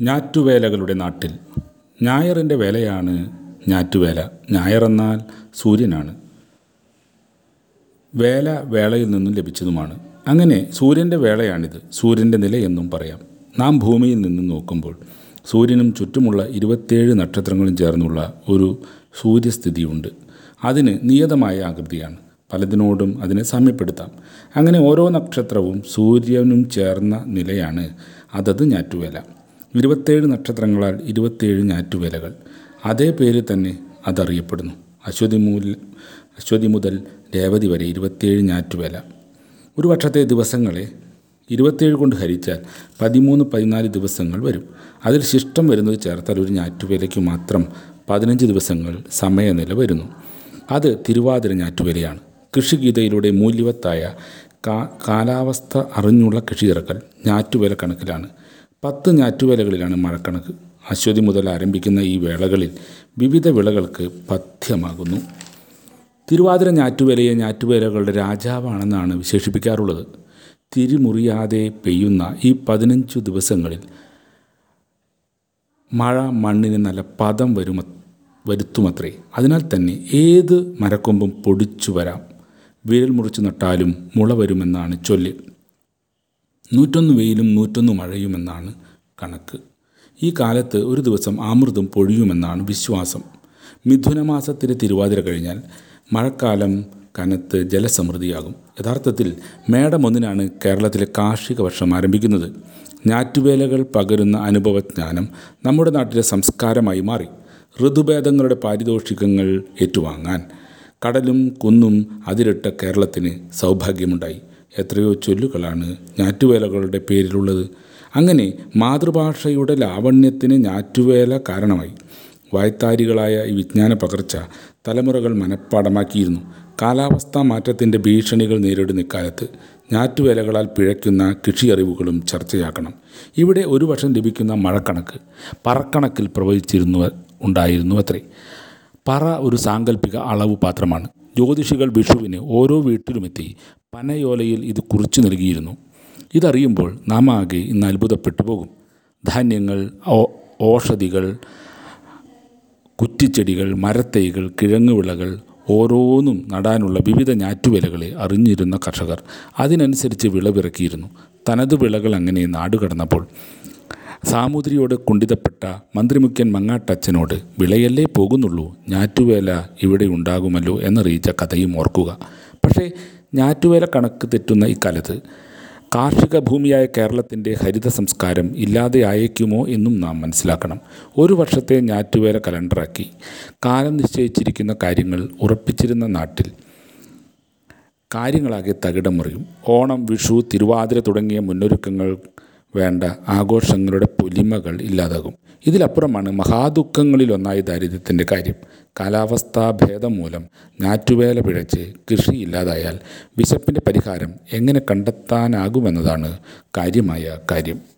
ഞാറ്റുവേലകളുടെ നാട്ടിൽ. ഞായറിന്റെ വേലയാണ് ഞാറ്റുവേല. ഞായറെന്നാൽ സൂര്യനാണ്. വേല വേളയിൽ നിന്നും ലഭിച്ചതുമാണ്. അങ്ങനെ സൂര്യന്റെ വേളയാണിത്. സൂര്യന്റെ എന്നും പറയാം. നാം ഭൂമിയിൽ നിന്നും നോക്കുമ്പോൾ സൂര്യനും ചുറ്റുമുള്ള ഇരുപത്തേഴ് നക്ഷത്രങ്ങളും ചേർന്നുള്ള ഒരു സൂര്യസ്ഥിതിയുണ്ട്. അതിന് നിയതമായ ആകൃതിയാണ്. പലതിനോടും അതിനെ സാമ്യപ്പെടുത്താം. അങ്ങനെ ഓരോ നക്ഷത്രവും സൂര്യനും ചേർന്ന നിലയാണ്. അതത് ഞാറ്റുവേല. ഇരുപത്തേഴ് നക്ഷത്രങ്ങളാൽ ഇരുപത്തേഴ് ഞാറ്റുവേലകൾ. അതേ പേര് തന്നെ അതറിയപ്പെടുന്നു. അശ്വതി മൂല അശ്വതി മുതൽ രേവതി വരെ ഇരുപത്തേഴ് ഞാറ്റുവേല. ഒരു വർഷത്തെ ദിവസങ്ങളെ ഇരുപത്തേഴ് കൊണ്ട് ഹരിച്ചാൽ പതിമൂന്ന് പതിനാല് ദിവസങ്ങൾ വരും. അതിൽ ശിഷ്ടം വരുന്നത് ചേർത്താൽ ഒരു ഞാറ്റുവേലയ്ക്ക് മാത്രം പതിനഞ്ച് ദിവസങ്ങൾ സമയനില വരുന്നു. അത് തിരുവാതിര ഞാറ്റുവേലയാണ്. കൃഷിഗീതയിലൂടെ മൂല്യവത്തായ കാലാവസ്ഥ അറിഞ്ഞുള്ള കൃഷി ഇറക്കൽ ഞാറ്റുവേല കണക്കിലാണ്. പത്ത് ഞാറ്റുവേലകളിലാണ് മഴക്കണക്ക്. അശ്വതി മുതൽ ആരംഭിക്കുന്ന ഈ വേളകളിൽ വിവിധ വിളകൾക്ക് പഥ്യമാകുന്നു. തിരുവാതിര ഞാറ്റുവേലയെ ഞാറ്റുവേലകളുടെ രാജാവാണെന്നാണ് വിശേഷിപ്പിക്കാറുള്ളത്. തിരിമുറിയാതെ പെയ്യുന്ന ഈ പതിനഞ്ചു ദിവസങ്ങളിൽ മഴ മണ്ണിന് നല്ല പദം വരുമ വരുത്തുമത്രേ. അതിനാൽ തന്നെ ഏത് മരക്കൊമ്പും പൊടിച്ചു വരാം. വിരൽ മുറിച്ച് നട്ടാലും മുള വരുമെന്നാണ് ചൊല്ല്. നൂറ്റൊന്ന് വെയിലും നൂറ്റൊന്ന് മഴയുമെന്നാണ് കണക്ക്. ഈ കാലത്ത് ഒരു ദിവസം അമൃതും പൊഴിയുമെന്നാണ് വിശ്വാസം. മിഥുനമാസത്തിലെ തിരുവാതിര കഴിഞ്ഞാൽ മഴക്കാലം കനത്ത് ജലസമൃദ്ധിയാകും. യഥാർത്ഥത്തിൽ മേടം ഒന്നിനാണ് കേരളത്തിലെ കാർഷിക വർഷം ആരംഭിക്കുന്നത്. ഞാറ്റുവേലകൾ പകരുന്ന അനുഭവജ്ഞാനം നമ്മുടെ നാട്ടിലെ സംസ്കാരമായി മാറി. ഋതുഭേദങ്ങളുടെ പാരിതോഷികങ്ങൾ ഏറ്റുവാങ്ങാൻ കടലും കുന്നും അതിരിട്ട കേരളത്തിന് സൗഭാഗ്യമുണ്ടായി. എത്രയോ ചൊല്ലുകളാണ് ഞാറ്റുവേലകളുടെ പേരിലുള്ളത്. അങ്ങനെ മാതൃഭാഷയുടെ ലാവണ്യത്തിന് ഞാറ്റുവേല കാരണമായി. വായ്ത്താരികളായ ഈ വിജ്ഞാന പകർച്ച തലമുറകൾ മനഃപ്പാടമാക്കിയിരുന്നു. കാലാവസ്ഥാ മാറ്റത്തിന്റെ ഭീഷണികൾ നേരിടുന്ന ഇക്കാലത്ത് ഞാറ്റുവേലകളാൽ പിഴയ്ക്കുന്ന കൃഷി അറിവുകളും ചർച്ചയാക്കണം ഇവിടെ ഒരു വർഷം ലഭിക്കുന്ന മഴക്കണക്ക് പറക്കണക്കിൽ പ്രവചിച്ചിരുന്നു ഉണ്ടായിരുന്നു അത്രേ പറ ഒരു സാങ്കല്പിക അളവ് പാത്രമാണ് ജ്യോതിഷികൾ വിഷുവിന് ഓരോ വീട്ടിലുമെത്തി പനയോലയിൽ ഇത് കുറിച്ചു നൽകിയിരുന്നു. ഇതറിയുമ്പോൾ നാം ആകെ ഇന്ന് അത്ഭുതപ്പെട്ടു പോകും ധാന്യങ്ങൾ ഓഷധികൾ കുറ്റിച്ചെടികൾ മരത്തൈകൾ കിഴങ്ങുവിളകൾ ഓരോന്നും നടാനുള്ള വിവിധ ഞാറ്റുവിലകളെ അറിഞ്ഞിരുന്ന കർഷകർ അതിനനുസരിച്ച് വിളവിറക്കിയിരുന്നു. തനത് വിളകൾ അങ്ങനെ നാടുകടന്നപ്പോൾ സാമൂതിരിയോട് കുണ്ടിതപ്പെട്ട മന്ത്രിമുഖ്യൻ മങ്ങാട്ടച്ചനോട് വിളയല്ലേ പോകുന്നുള്ളൂ ഞാറ്റുവേല ഇവിടെ ഉണ്ടാകുമല്ലോ എന്നറിയിച്ച കഥയും ഓർക്കുക. പക്ഷേ ഞാറ്റുവേല കണക്ക് തെറ്റുന്ന ഇക്കാലത്ത് കാർഷിക ഭൂമിയായ കേരളത്തിന്റെ ഹരിത സംസ്കാരം ഇല്ലാതെ അയക്കുമോ എന്നും നാം മനസ്സിലാക്കണം. ഒരു വർഷത്തെ ഞാറ്റുവേല കലണ്ടറാക്കി കാലം നിശ്ചയിച്ചിരിക്കുന്ന കാര്യങ്ങൾ ഉറപ്പിച്ചിരുന്ന നാട്ടിൽ കാര്യങ്ങളാകെ തകിടം മറിയും. ഓണം വിഷു തിരുവാതിര തുടങ്ങിയ മുന്നൊരുക്കങ്ങൾ വേണ്ട. ആഘോഷങ്ങളുടെ പൊലിമകൾ ഇല്ലാതാകും. ഇതിലപ്പുറമാണ് മഹാദുഃഖങ്ങളിലൊന്നായ ദാരിദ്ര്യത്തിന്റെ കാര്യം. കാലാവസ്ഥാ ഭേദം മൂലം ഞാറ്റുവേല പിഴച്ച് കൃഷി ഇല്ലാതായാൽ വിശപ്പിന്റെ പരിഹാരം എങ്ങനെ കണ്ടെത്താനാകുമെന്നതാണ് കാര്യമായ കാര്യം.